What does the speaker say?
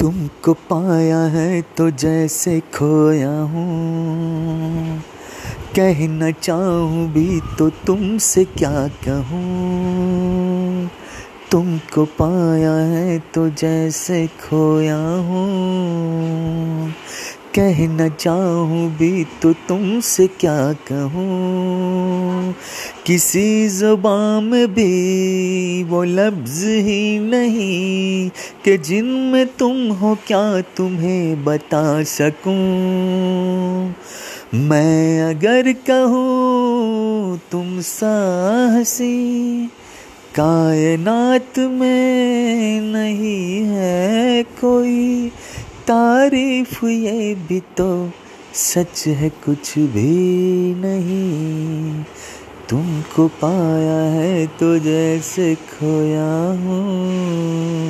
तुमको पाया है तो जैसे खोया हूँ। कहना चाहूँ भी तो तुमसे क्या कहूँ। तुमको पाया है तो जैसे खोया हूँ। कहना चाहूँ भी तो तुमसे क्या कहूँ? किसी ज़ुबान में भी वो लफ्ज़ ही नहीं कि जिनमें तुम हो क्या तुम्हें बता सकूँ? मैं अगर कहूँ तुम साहसी, कायनात में नहीं है कोई। तारीफ़ ये भी तो सच है, कुछ भी नहीं। तुमको पाया है तो जैसे खोया हूँ।